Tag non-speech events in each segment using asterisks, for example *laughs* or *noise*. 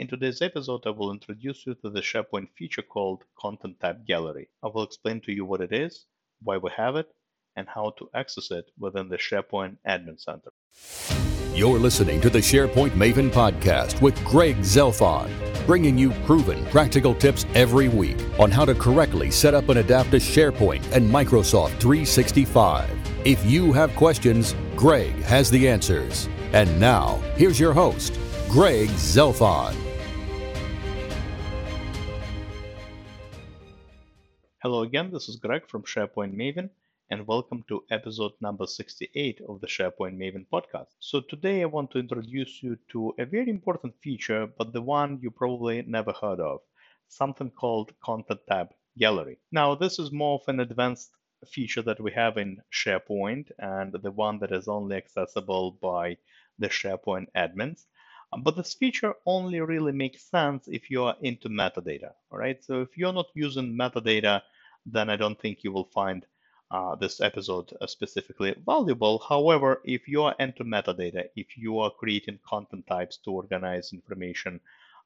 In today's episode, I will introduce you to the SharePoint feature called Content Type Gallery. I will explain to you what it is, why we have it, and how to access it within the SharePoint Admin Center. You're listening to the SharePoint Maven podcast with Greg Zelfond, bringing you proven practical tips every week on how to correctly set up and adapt to SharePoint and Microsoft 365. If you have questions, Greg has the answers. And now, here's your host, Greg Zelfond. Hello again, this is Greg from SharePoint Maven, and welcome to episode number 68 of the SharePoint Maven podcast. So, today I want to introduce you to a very important feature, but the one you probably never heard of something called Content Type Gallery. Now, this is more of an advanced feature that we have in SharePoint and the one that is only accessible by the SharePoint admins. But this feature only really makes sense if you are into metadata, all right? So if you're not using metadata, then I don't think you will find uh, this episode uh, specifically valuable. However, if you are into metadata, if you are creating content types to organize information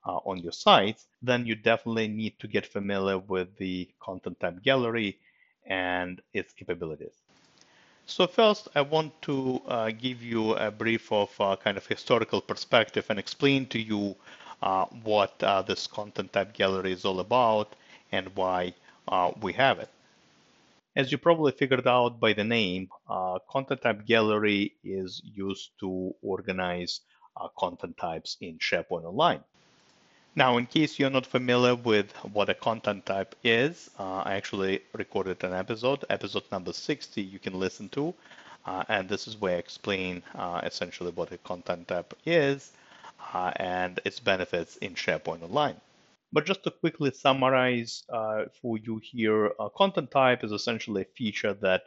uh, on your sites, then you definitely need to get familiar with the content type gallery and its capabilities. So first, I want to uh, give you a brief of uh, kind of historical perspective and explain to you uh, what uh, this content type gallery is all about and why uh, we have it. As you probably figured out by the name, uh, content type gallery is used to organize content types in SharePoint Online. Now, in case you're not familiar with what a content type is, uh, I actually recorded an episode, episode number 60, you can listen to. Uh, and this is where I explain uh, essentially what a content type is uh, and its benefits in SharePoint Online. But just to quickly summarize uh, for you here, a content type is essentially a feature that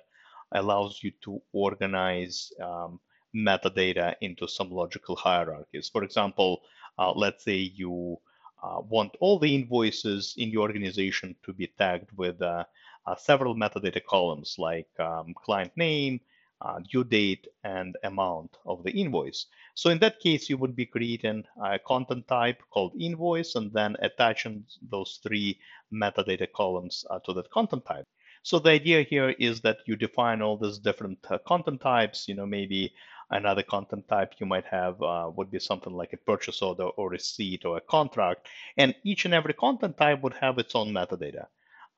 allows you to organize um, metadata into some logical hierarchies. For example, uh, let's say you uh, want all the invoices in your organization to be tagged with uh, uh, several metadata columns like um, client name, uh, due date, and amount of the invoice. So in that case, you would be creating a content type called invoice and then attaching those three metadata columns uh, to that content type. So the idea here is that you define all these different uh, content types, you know, maybe Another content type you might have uh, would be something like a purchase order or receipt or a contract. And each and every content type would have its own metadata.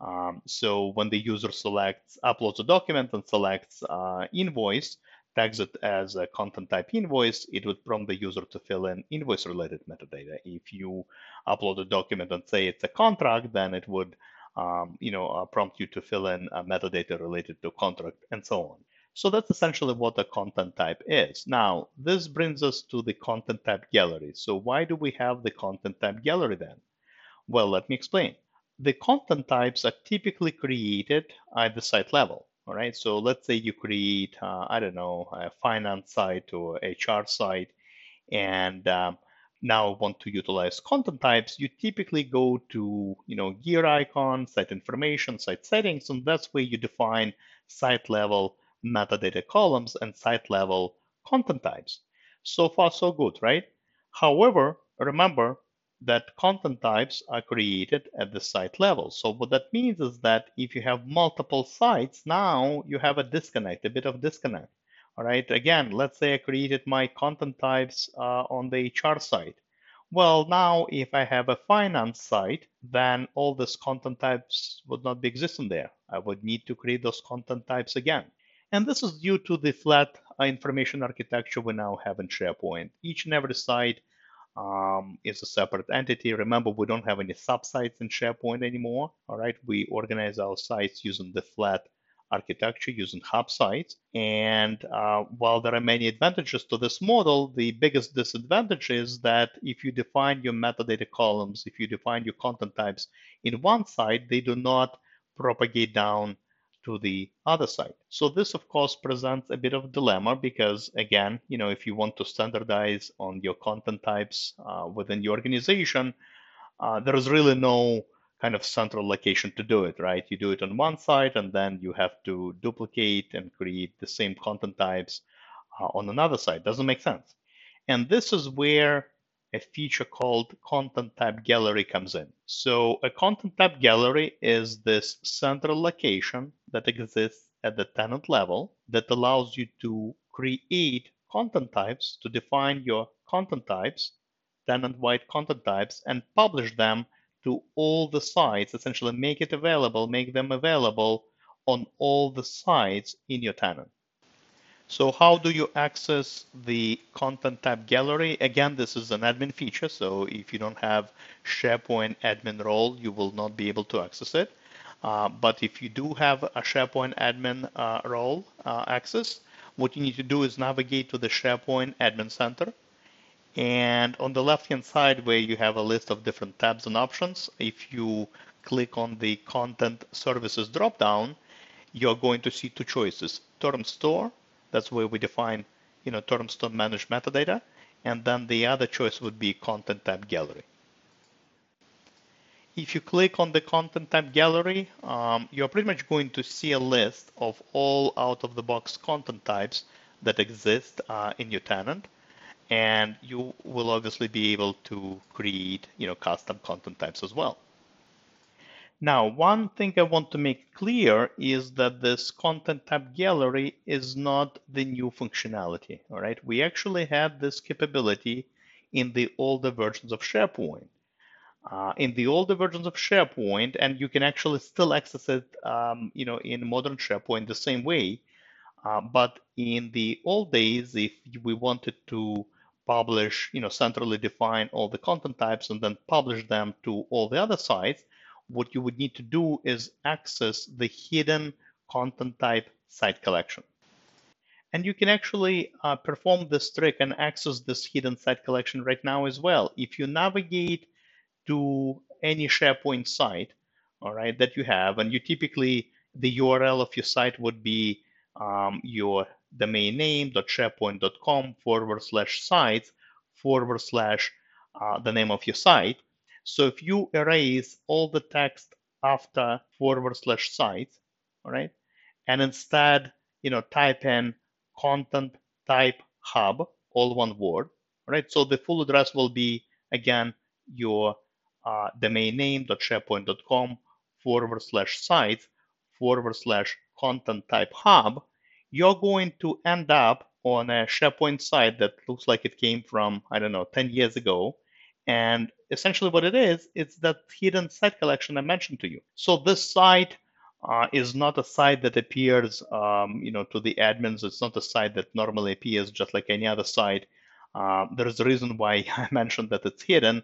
Um, so when the user selects, uploads a document and selects uh, invoice, tags it as a content type invoice, it would prompt the user to fill in invoice related metadata. If you upload a document and say it's a contract, then it would um, you know, uh, prompt you to fill in uh, metadata related to contract and so on. So that's essentially what a content type is. Now, this brings us to the content type gallery. So why do we have the content type gallery then? Well, let me explain. The content types are typically created at the site level. All right. So let's say you create, uh, I don't know, a finance site or HR site, and um, now want to utilize content types. You typically go to, you know, gear icon, site information, site settings, and that's where you define site level metadata columns and site level content types. So far, so good, right? However, remember that content types are created at the site level. So what that means is that if you have multiple sites, now you have a disconnect, a bit of disconnect. All right, again, let's say I created my content types uh, on the HR site. Well, now if I have a finance site, then all these content types would not be existing there. I would need to create those content types again. And this is due to the flat uh, information architecture we now have in SharePoint. Each and every site um, is a separate entity. Remember, we don't have any subsites in SharePoint anymore. All right, we organize our sites using the flat architecture using hub sites. And uh, while there are many advantages to this model, the biggest disadvantage is that if you define your metadata columns, if you define your content types in one site, they do not propagate down to the other side. So this of course presents a bit of dilemma because again, you know, if you want to standardize on your content types uh, within your organization, uh, there is really no kind of central location to do it, right? You do it on one side and then you have to duplicate and create the same content types uh, on another side. Doesn't make sense. And this is where a feature called Content Type Gallery comes in. So a Content Type Gallery is this central location that exists at the tenant level that allows you to create content types to define your content types, tenant-wide content types, and publish them to all the sites, essentially make it available, make them available on all the sites in your tenant. So how do you access the content type gallery? Again, this is an admin feature. So if you don't have SharePoint admin role, you will not be able to access it. Uh, but if you do have a SharePoint admin uh, role uh, access, what you need to do is navigate to the SharePoint admin center. And on the left-hand side where you have a list of different tabs and options, if you click on the content services dropdown, you're going to see two choices, term store that's where we define, you know, terms to manage metadata. And then the other choice would be content type gallery. If you click on the content type gallery, um, you're pretty much going to see a list of all out of the box content types that exist uh, in your tenant. And you will obviously be able to create, you know, custom content types as well. Now, one thing I want to make clear is that this content type gallery is not the new functionality, all right? We actually had this capability in the older versions of SharePoint. Uh, in the older versions of SharePoint, and you can actually still access it, um, you know, in modern SharePoint the same way. Uh, but in the old days, if we wanted to publish, you know, centrally define all the content types and then publish them to all the other sites, what you would need to do is access the hidden content type site collection. And you can actually uh, perform this trick and access this hidden site collection right now as well. If you navigate to any SharePoint site, all right, that you have, and you typically, the URL of your site would be um, your domain name .sharepoint.com forward slash sites forward slash uh, the name of your site. So if you erase all the text after forward slash site, all right, and instead, you know, type in content type hub, all one word, all right? So the full address will be, again, your uh, domain name .sharepoint.com forward slash site forward slash content type hub. You're going to end up on a SharePoint site that looks like it came from, I don't know, 10 years ago. And essentially what it is, it's that hidden site collection I mentioned to you. So this site uh, is not a site that appears, um, you know, to the admins. It's not a site that normally appears just like any other site. Uh, there is a reason why *laughs* I mentioned that it's hidden.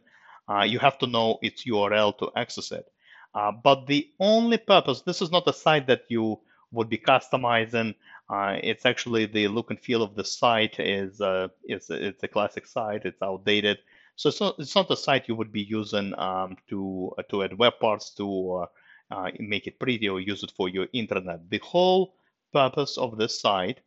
Uh, you have to know its URL to access it. Uh, but the only purpose, this is not a site that you would be customizing. Uh, it's actually the look and feel of the site is, uh, is it's a classic site. It's outdated. So it's not, it's not a site you would be using um, to, uh, to add web parts to uh, make it pretty or use it for your intranet. The whole purpose of this site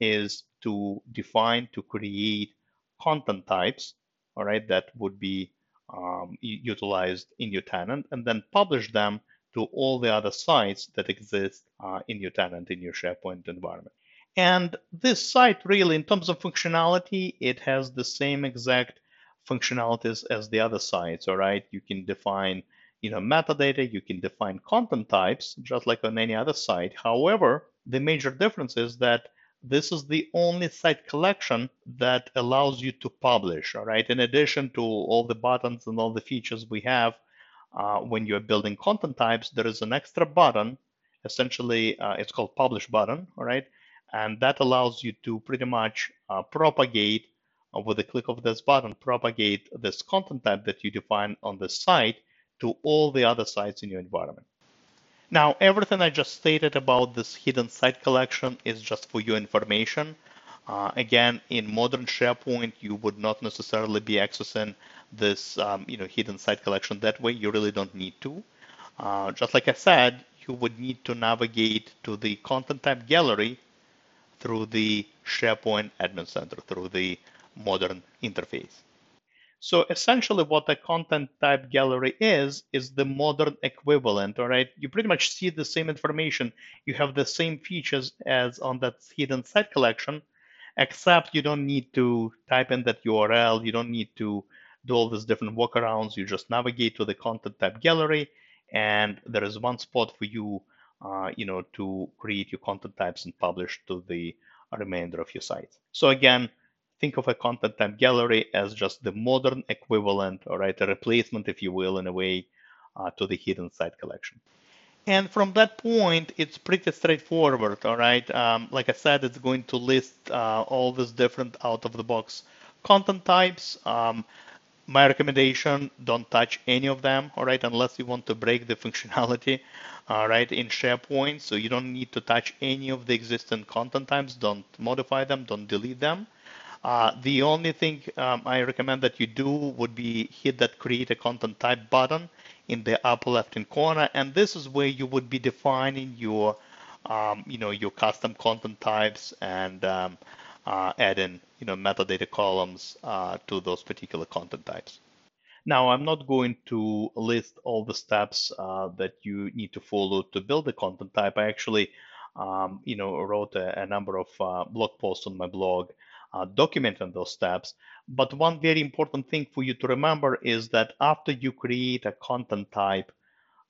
is to define, to create content types, all right, that would be um, utilized in your tenant and then publish them to all the other sites that exist uh, in your tenant, in your SharePoint environment. And this site really, in terms of functionality, it has the same exact functionalities as the other sites, all right? You can define, you know, metadata, you can define content types, just like on any other site. However, the major difference is that this is the only site collection that allows you to publish, all right? In addition to all the buttons and all the features we have uh, when you're building content types, there is an extra button, essentially uh, it's called publish button, all right? And that allows you to pretty much uh, propagate with a click of this button, propagate this content type that you define on the site to all the other sites in your environment. Now, everything I just stated about this hidden site collection is just for your information. Uh, again, in modern SharePoint, you would not necessarily be accessing this um, you know, hidden site collection that way. You really don't need to. Uh, just like I said, you would need to navigate to the content type gallery through the SharePoint Admin Center, through the modern interface. So essentially what a content type gallery is, is the modern equivalent, all right? You pretty much see the same information. You have the same features as on that hidden site collection, except you don't need to type in that URL. You don't need to do all these different workarounds. You just navigate to the content type gallery, and there is one spot for you, uh, you know, to create your content types and publish to the remainder of your site. So again, think of a content type gallery as just the modern equivalent, all right, a replacement, if you will, in a way, uh, to the hidden site collection. And from that point, it's pretty straightforward, all right? Um, like I said, it's going to list uh, all these different out-of-the-box content types. Um, my recommendation, don't touch any of them, all right, unless you want to break the *laughs* functionality, all right, in SharePoint. So you don't need to touch any of the existing content types. Don't modify them, don't delete them. Uh, the only thing um, I recommend that you do would be hit that create a content type button in the upper left hand corner. And this is where you would be defining your, um, you know, your custom content types and um, uh, adding, you know, metadata columns uh, to those particular content types. Now, I'm not going to list all the steps uh, that you need to follow to build a content type. I actually, um, you know, wrote a, a number of uh, blog posts on my blog uh, documenting those steps. But one very important thing for you to remember is that after you create a content type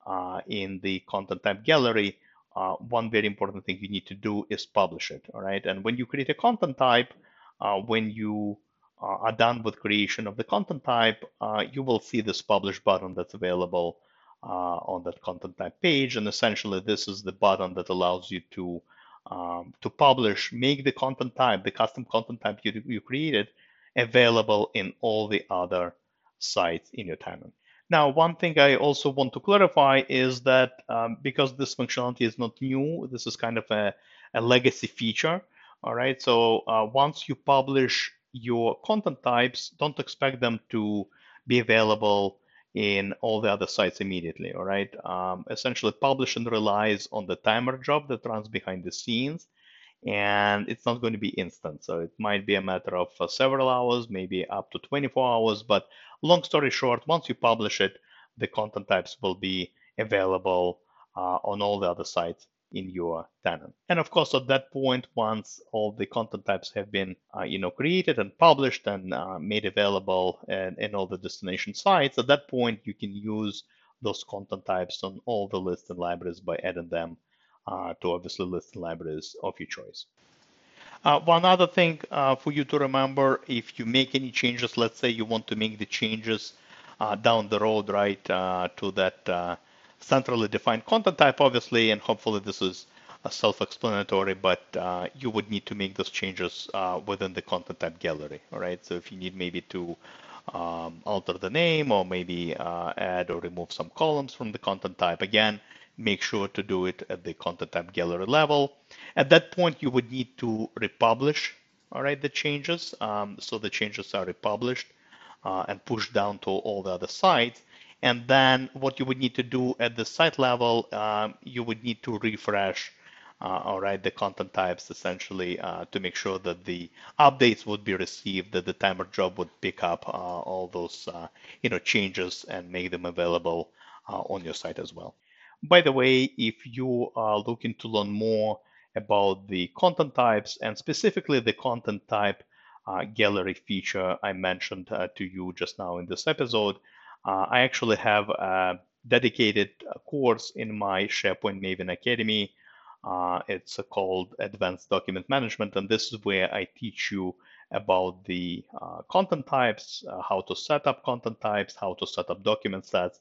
uh, in the content type gallery, uh, one very important thing you need to do is publish it. All right. And when you create a content type, uh, when you uh, are done with creation of the content type, uh, you will see this publish button that's available on that content type page. And essentially, this is the button that allows you to um, to publish, make the content type, the custom content type you, you created available in all the other sites in your tenant. Now, one thing I also want to clarify is that um, because this functionality is not new, this is kind of a, a legacy feature. All right. So uh, once you publish your content types, don't expect them to be available in all the other sites immediately. All right. Um, essentially, publishing relies on the timer job that runs behind the scenes, and it's not going to be instant. So it might be a matter of uh, several hours, maybe up to 24 hours. But long story short, once you publish it, the content types will be available uh, on all the other sites in your tenant. And of course, at that point, once all the content types have been, uh, you know, created and published and uh, made available in, in all the destination sites, at that point, you can use those content types on all the lists and libraries by adding them uh, to obviously lists and libraries of your choice. Uh, one other thing uh, for you to remember, if you make any changes, let's say you want to make the changes uh, down the road, right, to that centrally defined content type, obviously, and hopefully this is self-explanatory, but uh, you would need to make those changes uh, within the content type gallery, all right? So if you need maybe to um, alter the name or maybe uh, add or remove some columns from the content type, again, make sure to do it at the content type gallery level. At that point, you would need to republish, all right, the changes. Um, so the changes are republished uh, and pushed down to all the other sites. And then what you would need to do at the site level, um, you would need to refresh, uh, all right, the content types essentially uh, to make sure that the updates would be received, that the timer job would pick up uh, all those, uh, you know, changes and make them available uh, on your site as well. By the way, if you are looking to learn more about the content types and specifically the content type uh, gallery feature I mentioned to you just now in this episode, uh, I actually have a dedicated course in my SharePoint Maven Academy. Uh, it's called Advanced Document Management, and this is where I teach you about the uh, content types, uh, how to set up content types, how to set up document sets.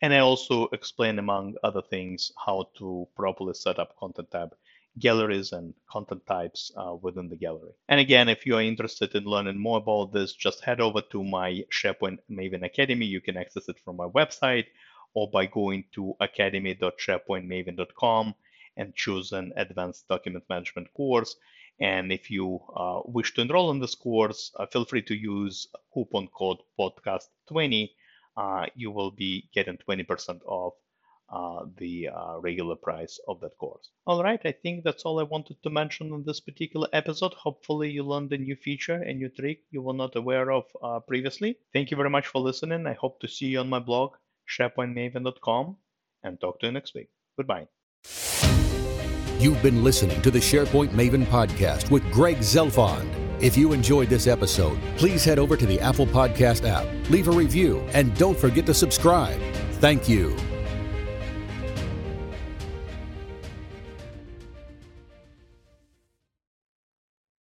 And I also explain, among other things, how to properly set up content type galleries and content types uh, within the gallery. And again, if you are interested in learning more about this, just head over to my SharePoint Maven Academy. You can access it from my website or by going to academy.sharepointmaven.com and choose an advanced document management course. And if you uh, wish to enroll in this course, uh, feel free to use coupon code podcast20. Uh, you will be getting 20% off uh, the uh, regular price of that course. All right, I think that's all I wanted to mention in this particular episode. Hopefully, you learned a new feature, a new trick you were not aware of uh, previously. Thank you very much for listening. I hope to see you on my blog, sharepointmaven.com, and talk to you next week. Goodbye. You've been listening to the SharePoint Maven podcast with Greg Zelfond. If you enjoyed this episode, please head over to the Apple Podcast app, leave a review, and don't forget to subscribe. Thank you.